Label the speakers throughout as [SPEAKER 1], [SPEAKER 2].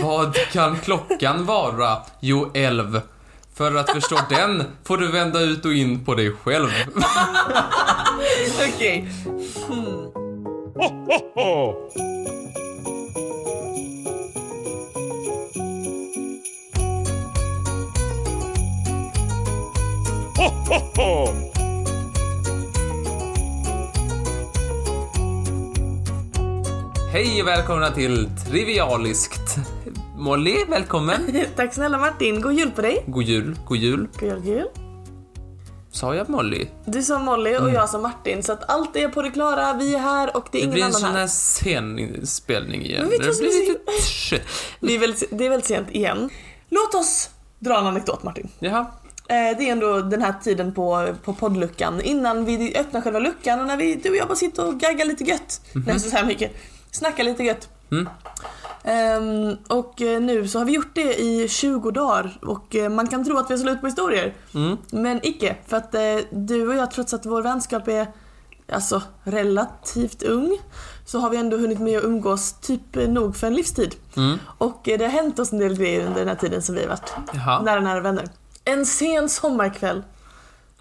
[SPEAKER 1] Vad kan klockan vara? Jo, elv. För att förstå den får du vända ut och in på dig själv.
[SPEAKER 2] Okej.
[SPEAKER 1] Hej och välkomna till Trivialiskt. Molly, välkommen.
[SPEAKER 2] Tack snälla Martin. God jul på dig.
[SPEAKER 1] God jul, god jul.
[SPEAKER 2] God jul, god jul.
[SPEAKER 1] Sa jag Molly?
[SPEAKER 2] Du sa Molly och jag sa Martin, så att allt är på det klara. Vi är här och det är
[SPEAKER 1] Det
[SPEAKER 2] ingen
[SPEAKER 1] blir en
[SPEAKER 2] annan
[SPEAKER 1] sån
[SPEAKER 2] här.
[SPEAKER 1] här sen inspelning igen.
[SPEAKER 2] Men vet
[SPEAKER 1] Det blir
[SPEAKER 2] är
[SPEAKER 1] lite... Shit.
[SPEAKER 2] Det är, väldigt, det är väldigt sent igen. Låt oss dra en anekdot Martin.
[SPEAKER 1] Jaha.
[SPEAKER 2] Eh, Det är ändå den här tiden på, på poddluckan innan vi öppnar själva luckan och när vi, du och jag bara sitter och gaggar lite gött. Nej, så här mycket. Snackar lite gött.
[SPEAKER 1] Mm.
[SPEAKER 2] Ehm, och eh, nu så har vi gjort det i 20 dagar och eh, man kan tro att vi har slut på historier.
[SPEAKER 1] Mm.
[SPEAKER 2] Men icke, för att eh, du och jag trots att vår vänskap är alltså relativt ung så har vi ändå hunnit med att umgås typ nog för en livstid.
[SPEAKER 1] Mm.
[SPEAKER 2] Och eh, det har hänt oss en del grejer under den här tiden som vi har varit
[SPEAKER 1] Jaha.
[SPEAKER 2] nära, nära vänner. En sen sommarkväll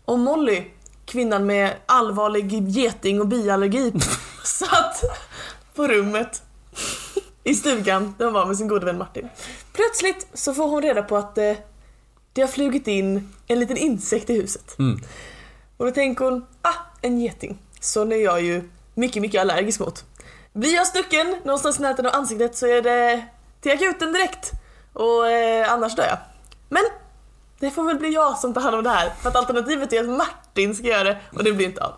[SPEAKER 2] och Molly, kvinnan med allvarlig geting och biallergi, satt på rummet i stugan där hon var med sin gode vän Martin. Plötsligt så får hon reda på att eh, det har flugit in en liten insekt i huset.
[SPEAKER 1] Mm.
[SPEAKER 2] Och då tänker hon, ah, en geting. Sån är jag ju mycket, mycket allergisk mot. Blir jag stucken någonstans i närheten av ansiktet så är det till akuten direkt. Och eh, annars dör jag. Men det får väl bli jag som tar hand om det här. För att alternativet är att Martin ska göra det och det blir inte av.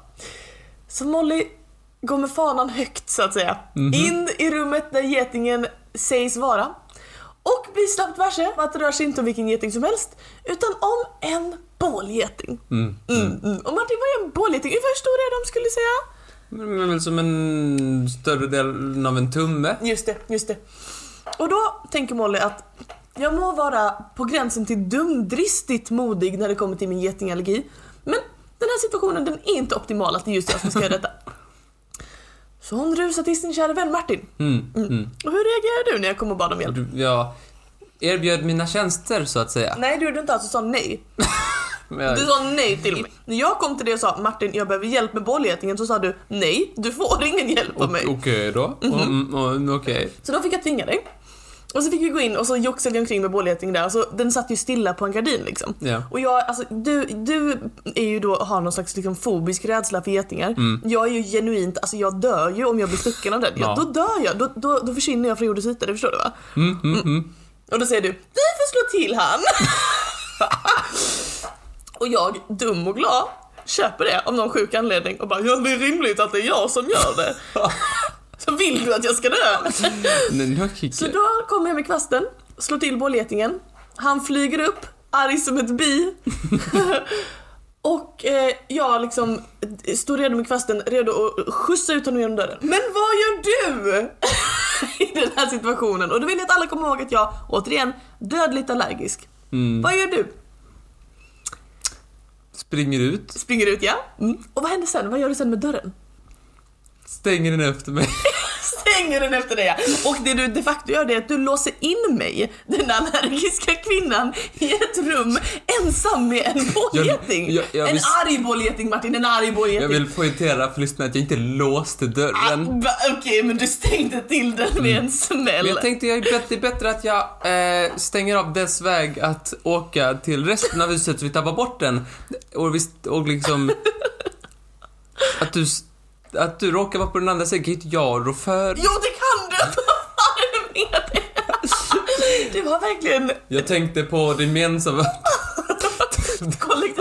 [SPEAKER 2] Så Molly går med fanan högt så att säga. In i rummet där getingen sägs vara. Och blir snabbt varse att det rör sig inte om vilken geting som helst. Utan om en bålgeting.
[SPEAKER 1] Mm.
[SPEAKER 2] Mm, mm. Och Martin, vad är en bålgeting? Ungefär hur stor är de skulle du säga?
[SPEAKER 1] Men men väl som en större del av en tumme.
[SPEAKER 2] Just det, just det. Och då tänker Molly att jag må vara på gränsen till dumdristigt modig när det kommer till min getingallergi. Men den här situationen den är inte optimal att det är just jag som ska göra detta. Så hon rusar till sin kära vän Martin.
[SPEAKER 1] Mm. Mm.
[SPEAKER 2] Och hur reagerar du när jag kom och bad om hjälp?
[SPEAKER 1] Jag erbjöd mina tjänster, så att säga.
[SPEAKER 2] Nej, du gjorde inte alls. Du sa nej.
[SPEAKER 1] Jag-
[SPEAKER 2] Du sa nej till mig. När jag kom till dig och sa Martin, jag behöver hjälp med bålgetingen så sa du nej, du får ingen hjälp av mig.
[SPEAKER 1] Okej då. Mm, mm, Okej.
[SPEAKER 2] Så då fick jag tvinga dig. Och så fick vi gå in och så joxade vi omkring med bålgetingen där. Alltså, den satt ju stilla på en gardin liksom.
[SPEAKER 1] Ja.
[SPEAKER 2] Och jag, alltså, du, du är ju då, har någon slags liksom, fobisk rädsla för getingar. Jag är ju genuint, alltså jag dör ju om jag blir stucken av den.
[SPEAKER 1] Ja.
[SPEAKER 2] Ja. Då dör jag, då, då, då försvinner jag från jordens yta, det förstår du va?
[SPEAKER 1] Mm, mm, mm.
[SPEAKER 2] Och då säger du, vi får slå till han. och jag, dum och glad, köper det av någon sjuk anledning och bara, ja det är rimligt att det är jag som gör det. Vill du att jag ska dö? Så då kommer jag med kvasten, slår till bålgetingen. Han flyger upp, arg som ett bi. Och eh, jag liksom står redo med kvasten, redo att skjutsa ut honom genom dörren. Men vad gör du i den här situationen? Och då vill jag att alla kommer ihåg att jag, återigen, dödligt allergisk.
[SPEAKER 1] Mm.
[SPEAKER 2] Vad gör du?
[SPEAKER 1] Springer ut,
[SPEAKER 2] Springer ut, ja. Mm. Och vad händer sen? Vad gör du sen med dörren?
[SPEAKER 1] stänger den efter mig.
[SPEAKER 2] Stänger den efter dig. Och det du de facto gör det är att du låser in mig, den allergiska kvinnan, i ett rum ensam med en bålgeting.
[SPEAKER 1] jag- jag
[SPEAKER 2] en
[SPEAKER 1] vill-
[SPEAKER 2] arg bålgeting Martin, en arg bålgeting.
[SPEAKER 1] Jag vill poängtera för lyssnarna att jag inte låste
[SPEAKER 2] Ah,
[SPEAKER 1] dörren.
[SPEAKER 2] va, Okej, men du stängde till den med en smäll.
[SPEAKER 1] Men jag tänkte jag är det är bättre att jag eh, stänger av dess väg att åka till resten av huset så vi tappar bort den. Och, visst, och liksom... Att du, att du råkar vara på den andra sidan kan ju inte jag rå för.
[SPEAKER 2] Jo, det kan du! Vad är det med dig? Du har verkligen
[SPEAKER 1] Jag tänkte på det gemensamma,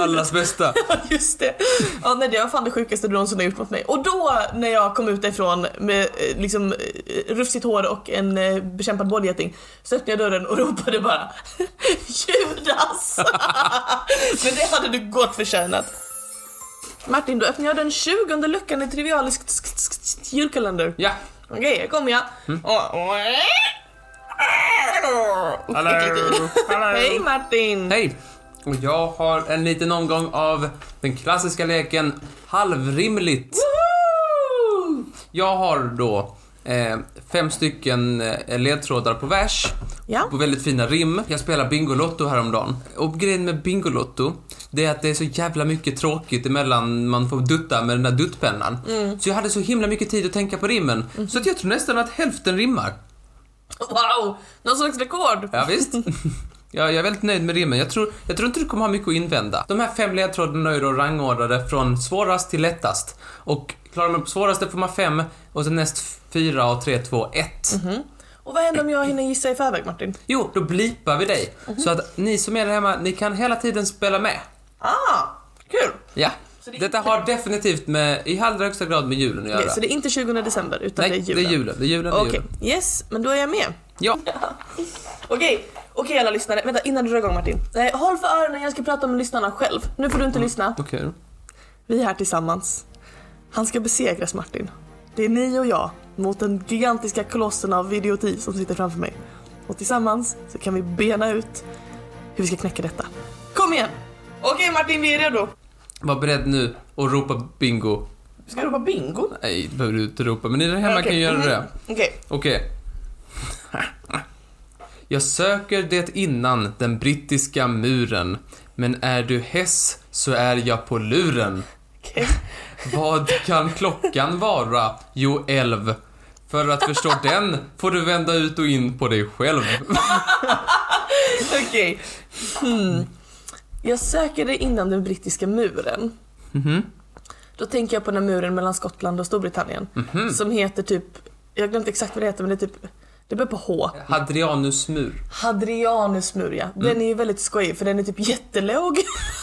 [SPEAKER 1] allas bästa.
[SPEAKER 2] Ja, just det. Ja, nej, det var fan det sjukaste du någonsin har gjort mot mig. Och då, när jag kom ut därifrån med eh, liksom eh, rufsigt hår och en eh, bekämpad bålgeting, så öppnade jag dörren och ropade bara Judas! Men det hade du gott förtjänat. Martin, då öppnar jag den 20 luckan i Trivialisk julkalender.
[SPEAKER 1] Ja.
[SPEAKER 2] Okej, här kommer jag. Och- Hej Martin!
[SPEAKER 1] Hej! Och jag har en liten omgång av den klassiska leken halvrimligt.
[SPEAKER 2] Woohoo!
[SPEAKER 1] Jag har då Eh, fem stycken eh, ledtrådar på vers.
[SPEAKER 2] Ja.
[SPEAKER 1] På väldigt fina rim. Jag spelade Bingolotto häromdagen. Och grejen med Bingolotto, det är att det är så jävla mycket tråkigt emellan man får dutta med den där duttpennan. Så jag hade så himla mycket tid att tänka på rimmen. Så att jag tror nästan att hälften rimmar.
[SPEAKER 2] Wow! Någon slags rekord.
[SPEAKER 1] Ja, visst. Ja, jag är väldigt nöjd med rimmen. Jag tror, jag tror inte du kommer ha mycket att invända. De här fem ledtrådarna är då rangordnade från svårast till lättast. Och klarar man på svåraste får man fem och sen näst fyra och tre, två, ett.
[SPEAKER 2] Och vad händer om jag hinner gissa i förväg Martin?
[SPEAKER 1] Jo, då blipar vi dig. Så att ni som är där hemma, ni kan hela tiden spela med.
[SPEAKER 2] Ah, kul!
[SPEAKER 1] Ja.
[SPEAKER 2] Det
[SPEAKER 1] Detta
[SPEAKER 2] inte-
[SPEAKER 1] har definitivt med, i allra högsta grad med julen att göra.
[SPEAKER 2] Okej, så det är inte 20 december utan
[SPEAKER 1] Nej,
[SPEAKER 2] det är julen?
[SPEAKER 1] det är julen. Det är julen, det är julen.
[SPEAKER 2] yes, men då är jag med.
[SPEAKER 1] Ja.
[SPEAKER 2] Okej, okej alla lyssnare. Vänta, innan du drar igång Martin. Eh, håll för öronen, jag ska prata med lyssnarna själv. Nu får du inte lyssna.
[SPEAKER 1] Okej.
[SPEAKER 2] Vi är här tillsammans. Han ska besegras Martin. Det är ni och jag mot den gigantiska kolossen av idioti som sitter framför mig. Och tillsammans så kan vi bena ut hur vi ska knäcka detta. Kom igen! Okej Martin, vi är redo.
[SPEAKER 1] Var beredd nu och ropa bingo.
[SPEAKER 2] Ska jag ropa bingo?
[SPEAKER 1] Nej, det behöver du inte ropa, men ni där hemma kan göra det.
[SPEAKER 2] Okej.
[SPEAKER 1] Okej. Jag söker det innan den brittiska muren. Men är du häss så är jag på luren.
[SPEAKER 2] Okej.
[SPEAKER 1] Vad kan klockan vara? Jo, elv. För att förstå den får du vända ut och in på dig själv.
[SPEAKER 2] Okej. Hmm. Jag söker det innan den brittiska muren.
[SPEAKER 1] Mhm.
[SPEAKER 2] Då tänker jag på den muren mellan Skottland och Storbritannien.
[SPEAKER 1] Mhm.
[SPEAKER 2] Som heter typ, jag har glömt exakt vad det heter men det är typ, det börjar på H.
[SPEAKER 1] Hadrianus mur.
[SPEAKER 2] Hadrianus mur ja. Den är ju väldigt skojig för den är typ jättelåg.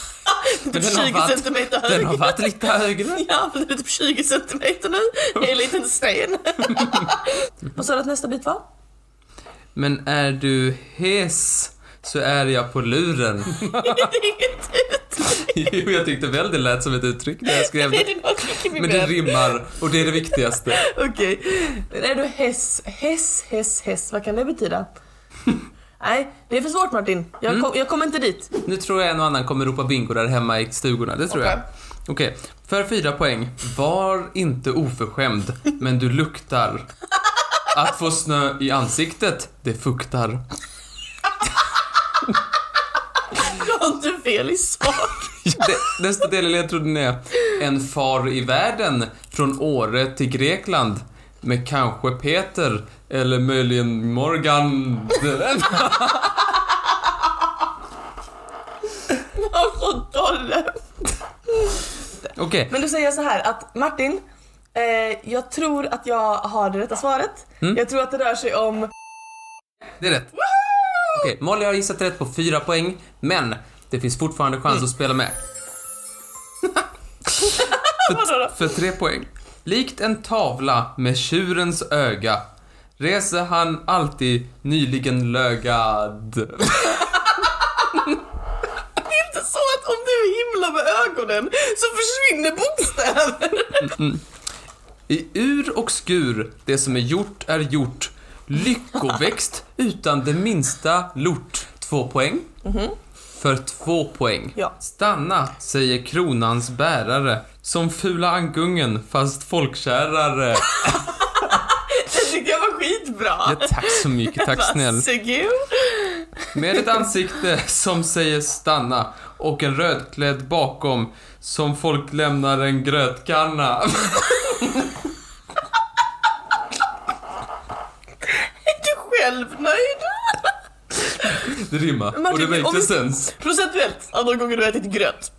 [SPEAKER 2] typ.
[SPEAKER 1] Men den har
[SPEAKER 2] 20
[SPEAKER 1] varit-
[SPEAKER 2] centimeter
[SPEAKER 1] Den
[SPEAKER 2] hög.
[SPEAKER 1] har varit lite högre.
[SPEAKER 2] Ja, för den är typ 20 centimeter nu. Det är en liten sten. Vad sa du att nästa bit var?
[SPEAKER 1] Men är du hes så är jag på luren.
[SPEAKER 2] det är inget uttryck.
[SPEAKER 1] Jo, jag tyckte väl det lät som ett uttryck när jag skrev det. Men det rimmar och det är det viktigaste.
[SPEAKER 2] Okej. Är du häss, häss, häss, häss, vad kan det betyda? Nej, det är för svårt Martin. Jag,
[SPEAKER 1] Mm.
[SPEAKER 2] kom, jag kommer inte dit.
[SPEAKER 1] Nu tror jag en och annan kommer ropa bingo där hemma i stugorna, det tror jag. Okej, för fyra poäng. Var inte oförskämd, men du luktar. Att få snö i ansiktet, det fuktar.
[SPEAKER 2] Du har inte fel i sak.
[SPEAKER 1] Nästa del i ledtråden är En far i världen från Åre till Grekland med kanske Peter eller möjligen Morgan.
[SPEAKER 2] Alltså, där.
[SPEAKER 1] Okej,
[SPEAKER 2] Men då säger jag så här att Martin, eh, jag tror att jag har det rätta svaret.
[SPEAKER 1] Mm.
[SPEAKER 2] Jag tror att det rör sig om...
[SPEAKER 1] det är rätt. Okej, Molly har gissat rätt på fyra poäng, men det finns fortfarande chans att spela med.
[SPEAKER 2] Då?
[SPEAKER 1] För tre poäng. Likt en tavla med tjurens öga reser han alltid nyligen lögad.
[SPEAKER 2] Det är inte så att om du himlar med ögonen så försvinner bokstäver.
[SPEAKER 1] I ur och skur, det som är gjort är gjort. Lyckoväxt utan det minsta lort. Två poäng. För två poäng.
[SPEAKER 2] Ja.
[SPEAKER 1] Stanna, säger kronans bärare. Som fula ankungen, fast folkkärare.
[SPEAKER 2] Det tyckte jag var skitbra.
[SPEAKER 1] Ja, tack så mycket, tack snäll. Med ett ansikte som säger stanna och en rödklädd bakom som folk lämnar en grötkanna.
[SPEAKER 2] Är du själv nöjd?
[SPEAKER 1] Det rimmar och det
[SPEAKER 2] vi-
[SPEAKER 1] sense.
[SPEAKER 2] Procentuellt, andra gånger du ätit gröt.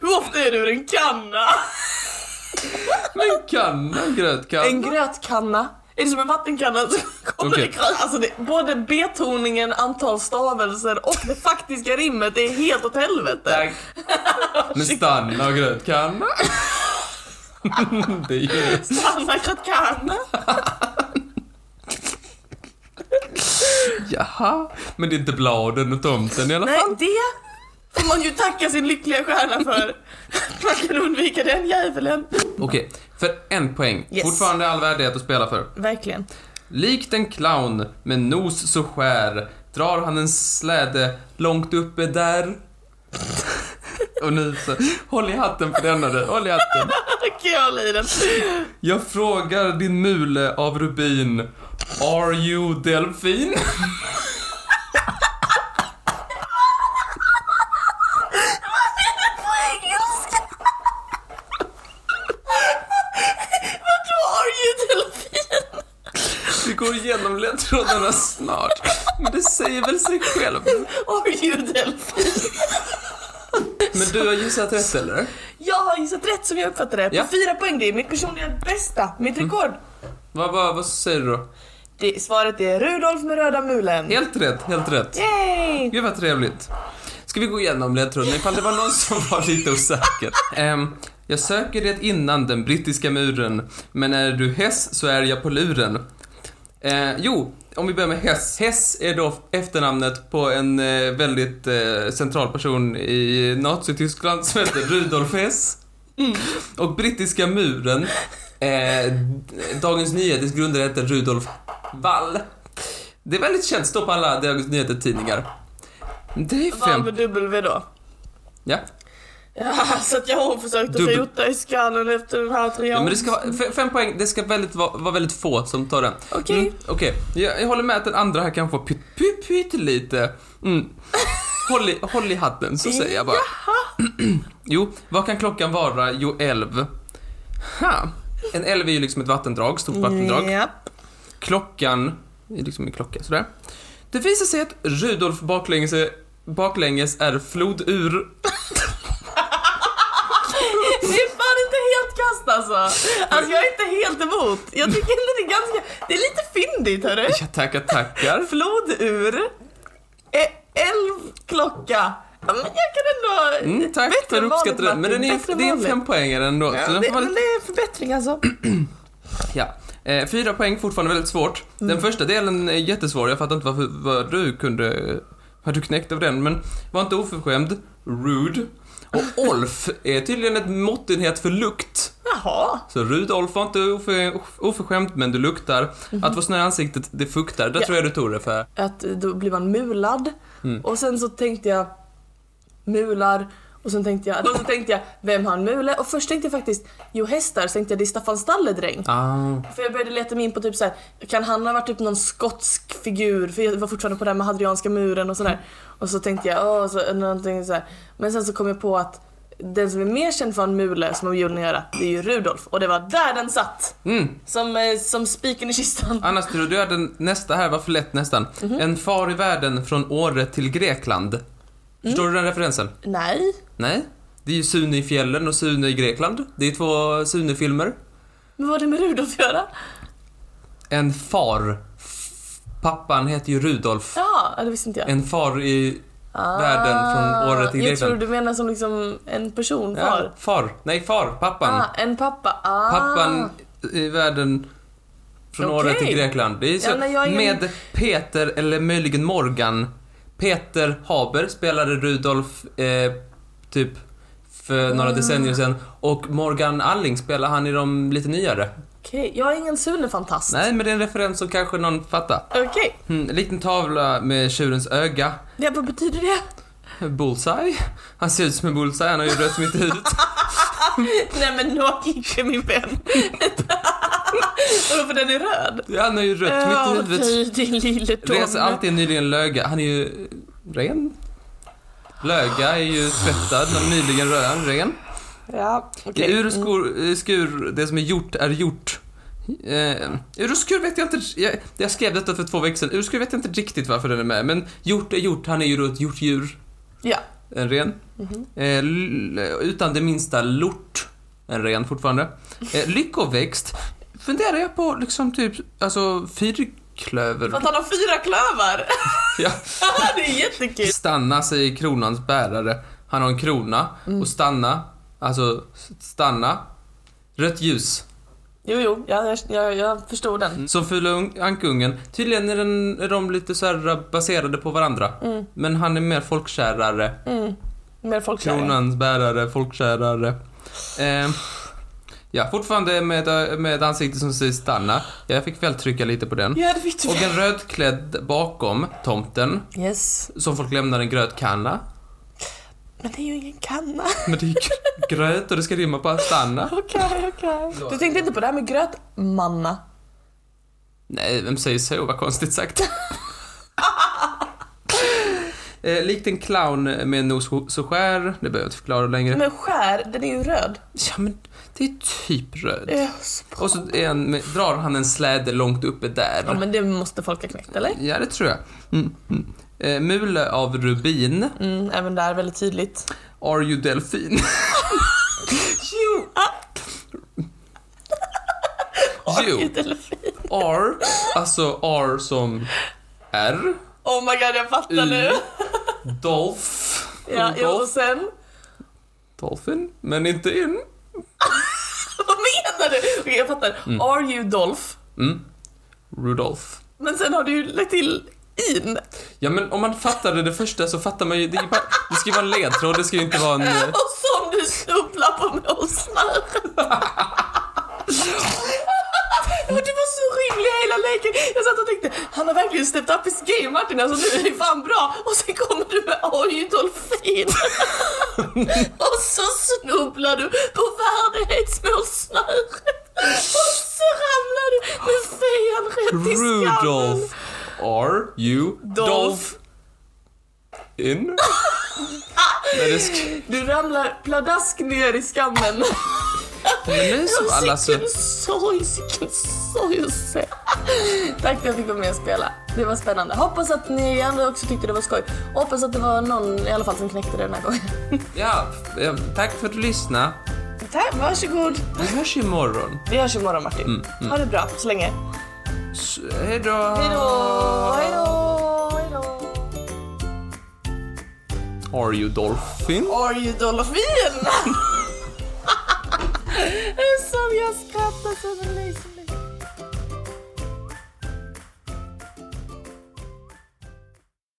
[SPEAKER 2] Hur ofta är du ur en kanna?
[SPEAKER 1] Men kanna, grötkanna.
[SPEAKER 2] En grötkanna. Är det som en vattenkanna så kommer
[SPEAKER 1] Okej.
[SPEAKER 2] det. Alltså det, både betoningen, antal stavelser och det faktiska rimmet är helt åt helvete.
[SPEAKER 1] Tack. Men stanna och grötkanna. det är.
[SPEAKER 2] Stanna grötkanna.
[SPEAKER 1] Jaha. Men det är inte bladen och tomten i alla
[SPEAKER 2] Nej,
[SPEAKER 1] fall.
[SPEAKER 2] det får man ju tacka sin lyckliga stjärna för. Man kan undvika den djävulen.
[SPEAKER 1] Okej, för en poäng.
[SPEAKER 2] Yes.
[SPEAKER 1] Fortfarande all värdighet att spela för.
[SPEAKER 2] Verkligen.
[SPEAKER 1] Likt en clown med nos så skär drar han en släde långt uppe där. Och nu så, håll i hatten på denna du, håll i hatten.
[SPEAKER 2] jag hålla i den.
[SPEAKER 1] Jag frågar din mule av rubin. Are you delfin?
[SPEAKER 2] På engelska. Vadå are you delfin?
[SPEAKER 1] Vi går igenom ledtrådarna snart. Men det säger väl sig själv.
[SPEAKER 2] Are you?
[SPEAKER 1] Men du har gissat rätt eller?
[SPEAKER 2] Jag har gissat rätt som jag uppfattar det. På
[SPEAKER 1] Ja. Mm.
[SPEAKER 2] fyra poäng, det är mitt personliga bästa, mitt rekord.
[SPEAKER 1] Vad, vad, vad säger du då?
[SPEAKER 2] Det, svaret är Rudolf med röda mulen.
[SPEAKER 1] Helt rätt, helt rätt.
[SPEAKER 2] Yay!
[SPEAKER 1] Gud vad trevligt. Ska vi gå igenom ledtrådarna ifall det var någon som var lite osäker? Ehm, jag söker det innan den brittiska muren, men är du Hess så är jag på luren. Eh, jo, om vi börjar med Hess. Hess är då efternamnet på en eh, väldigt eh, central person i Nazityskland som heter Rudolf Hess. Och brittiska muren, eh, Dagens Nyheters grundare heter Rudolf Wall. Det är väldigt känt, står på alla Dagens Nyheter-tidningar. Det är fem...
[SPEAKER 2] med W då?
[SPEAKER 1] Ja.
[SPEAKER 2] Ja, så att jag har försökt att rota i skallen efter den här trion.
[SPEAKER 1] ja men det ska vara, fem poäng, det ska väldigt, vara, vara väldigt få som tar den.
[SPEAKER 2] Okej.
[SPEAKER 1] Mm, Okej, jag, jag håller med att den andra här kan få pytt, pytt, pyttelite. Mm. Håll, i, håll i hatten, så säger jag bara. jo, vad kan klockan vara? Jo, älv. Ha. En älv är ju liksom ett vattendrag, stort vattendrag.
[SPEAKER 2] Japp.
[SPEAKER 1] Klockan är liksom en klocka, sådär. Det visar sig att Rudolf baklänges är, baklänges är flodur.
[SPEAKER 2] Det är fan inte kast alltså. Alltså jag är inte helt emot. Jag tycker ändå det är ganska, det är lite fyndigt hörru.
[SPEAKER 1] Ja, tackar, tackar.
[SPEAKER 2] Flodur. Eh, Älvklocka. Ja, men jag kan ändå...
[SPEAKER 1] Mm, tack
[SPEAKER 2] Bättre
[SPEAKER 1] för den. Men den är, det är en fempoängare ändå.
[SPEAKER 2] Ja,
[SPEAKER 1] så
[SPEAKER 2] det,
[SPEAKER 1] lite,
[SPEAKER 2] det är förbättring alltså.
[SPEAKER 1] ja. Eh, fyra poäng, fortfarande väldigt svårt.
[SPEAKER 2] Mm.
[SPEAKER 1] Den första delen är jättesvår. Jag fattar inte varför, vad du kunde... Vad du knäckte av den, men var inte oförskämd. Rude. Och Olf är tydligen ett måttenhet för lukt.
[SPEAKER 2] Jaha.
[SPEAKER 1] Så Rudolf var inte ofö, oförskämd, men du luktar. Att få snö i ansiktet, det fuktar. Det
[SPEAKER 2] Mhm. Ja.
[SPEAKER 1] tror jag du tog det för.
[SPEAKER 2] Att då blir man mulad.
[SPEAKER 1] Mm.
[SPEAKER 2] Och sen så tänkte jag mular. Och sen tänkte jag, och så tänkte jag, vem har en mule? Och först tänkte jag faktiskt, jo hästar, så tänkte jag det är Staffan Stalledräng.
[SPEAKER 1] Ah.
[SPEAKER 2] För jag började leta mig in på typ så här, kan han ha varit typ någon skotsk figur? För jag var fortfarande på det här med Hadrianska muren och sådär. Och så tänkte jag, åh, så, någonting så här. Men sen så kom jag på att den som är mer känd för en mule som har med julen att göra, det är ju Rudolf. Och det var där den satt!
[SPEAKER 1] Mm.
[SPEAKER 2] Som, eh, som spiken i kistan.
[SPEAKER 1] Annars tror du hade nästa här var för lätt nästan.
[SPEAKER 2] Mhm.
[SPEAKER 1] En far i världen från Åre till Grekland. Förstår du den referensen?
[SPEAKER 2] Nej.
[SPEAKER 1] Nej? Det är ju Sune i fjällen och Sune i Grekland. Det är två Sune-filmer.
[SPEAKER 2] Men vad har det med Rudolf att göra?
[SPEAKER 1] En far. Pappan heter ju Rudolf.
[SPEAKER 2] Ja, det visste inte jag.
[SPEAKER 1] En far i...
[SPEAKER 2] Ah,
[SPEAKER 1] världen från Åre till
[SPEAKER 2] Jag tror
[SPEAKER 1] Grekland.
[SPEAKER 2] du menar som liksom en person,
[SPEAKER 1] Ja,
[SPEAKER 2] far.
[SPEAKER 1] far. Nej, far. Pappan.
[SPEAKER 2] Ah, en pappa. Ah.
[SPEAKER 1] Pappan i världen från Åre till
[SPEAKER 2] Okej.
[SPEAKER 1] Grekland. Det är så,
[SPEAKER 2] Ja, nej, är
[SPEAKER 1] med Peter, eller möjligen Morgan. Peter Haber spelade Rudolf, eh, typ för några
[SPEAKER 2] Ah.
[SPEAKER 1] decennier sedan. Och Morgan Alling spelar han i de lite nyare.
[SPEAKER 2] Okej, jag är ingen Sune-fantast.
[SPEAKER 1] Nej, men det är en referens som kanske någon fattar.
[SPEAKER 2] Okej,
[SPEAKER 1] Mm, en liten tavla med tjurens öga.
[SPEAKER 2] ja, vad betyder det?
[SPEAKER 1] Bullseye. Han ser ut som en bullseye, han har ju rött mitt i huvudet.
[SPEAKER 2] Nej men nå inte min vän. Vadå för den är röd?
[SPEAKER 1] Ja, han har ju rött mitt i huvudet.
[SPEAKER 2] okej, din lille
[SPEAKER 1] Reser
[SPEAKER 2] Tom.
[SPEAKER 1] alltid nyligen löga. Han är ju ren. Löga är ju tvättad, men nyligen röd. Är ren.
[SPEAKER 2] Ja, okej.
[SPEAKER 1] ur och skur, det som är gjort är gjort. Eh, ur skur vet jag inte, jag, jag skrev detta för två veckor sedan. Ur och skur vet jag inte riktigt varför den är med, men gjort är gjort, han är ju då ett hjortdjur.
[SPEAKER 2] Ja.
[SPEAKER 1] En ren.
[SPEAKER 2] Mhm.
[SPEAKER 1] Eh, l- utan det minsta lort. En ren fortfarande. Eh, lyckoväxt. Funderar jag på liksom typ, alltså fyrklöver.
[SPEAKER 2] För att han har fyra klövar.
[SPEAKER 1] Ja.
[SPEAKER 2] det är jättekul.
[SPEAKER 1] Stanna säger kronans bärare. Han har en krona.
[SPEAKER 2] Mm.
[SPEAKER 1] Och stanna, alltså stanna. Rött ljus.
[SPEAKER 2] Jo, jo, ja, jag, jag, jag förstod den.
[SPEAKER 1] Som Fula ung- ankungen. Tydligen är, den, är de lite så här baserade på varandra.
[SPEAKER 2] Mm.
[SPEAKER 1] Men han är mer folkkärare.
[SPEAKER 2] Mm. Mer folkkära.
[SPEAKER 1] Kronans bärare, folkkärare. Eh, ja, fortfarande med, med ett ansikte som säger stanna. Jag fick väl trycka lite på den.
[SPEAKER 2] Ja, det fick du.
[SPEAKER 1] Och en rödklädd bakom tomten.
[SPEAKER 2] Yes.
[SPEAKER 1] Som folk lämnar en grötkanna.
[SPEAKER 2] Men det är ju ingen kanna.
[SPEAKER 1] Men det är ju gr- gröt och det ska rimma på stanna.
[SPEAKER 2] Okej, okej. Du tänkte inte på det här med grötmanna?
[SPEAKER 1] Nej, vem säger så? Vad konstigt sagt. eh, likt en clown med en nos så skär, det behöver jag inte förklara längre.
[SPEAKER 2] Men skär, den är ju röd.
[SPEAKER 1] Ja, men det är typ röd.
[SPEAKER 2] Bra.
[SPEAKER 1] Och så med, drar han en släde långt uppe där.
[SPEAKER 2] Ja, men det måste folk ha knäckt, eller?
[SPEAKER 1] Ja, det tror jag. Mm, mm. Eh, mule av rubin.
[SPEAKER 2] Mm, även där väldigt tydligt.
[SPEAKER 1] Are you delfin?
[SPEAKER 2] Jo. Oj, delfin.
[SPEAKER 1] R, alltså R som R.
[SPEAKER 2] Oh my god, jag fattar nu.
[SPEAKER 1] Dolph.
[SPEAKER 2] Ja, ja, och
[SPEAKER 1] Dolph.
[SPEAKER 2] sen?
[SPEAKER 1] Dolphin, men inte in.
[SPEAKER 2] Vad menar du? Okej, jag fattar. Are you Dolph?
[SPEAKER 1] Mm. Rudolph.
[SPEAKER 2] Men sen har du ju lagt till in.
[SPEAKER 1] Ja, men om man fattade det första så fattar man ju, det, bara, det ska ju vara en ledtråd, det ska ju inte vara en...
[SPEAKER 2] Och som du snubblar på måsnar. Och var så rimlig hela leken. Jag satt och tänkte, han har verkligen stepped up his game Martin, alltså nu är det fan bra. Och sen kommer du med oj dolfin. och så snubblar du på värdighetsmålsnöret. Och så ramlar du med fejan rätt i skammen.
[SPEAKER 1] Rudolph. Are you
[SPEAKER 2] Dolph.
[SPEAKER 1] Dolph? In?
[SPEAKER 2] Du ramlar pladask ner i skammen.
[SPEAKER 1] men är så alla så...
[SPEAKER 2] Sicken sorg, att se. Tack för att jag fick vara med och spela. Det var spännande. Hoppas att ni andra också tyckte det var skoj. Hoppas att det var någon i alla fall som knäckte det den här gången.
[SPEAKER 1] Ja, eh, tack för att du lyssnade.
[SPEAKER 2] Tack, varsågod.
[SPEAKER 1] Vi hörs imorgon.
[SPEAKER 2] Vi hörs imorgon Martin. Ha det bra så länge.
[SPEAKER 1] S- Hej då!
[SPEAKER 2] Hejdå, hejdå, hejdå.
[SPEAKER 1] Are you Dolphin?
[SPEAKER 2] Are you dolphin? Som jag skrattar så det lyser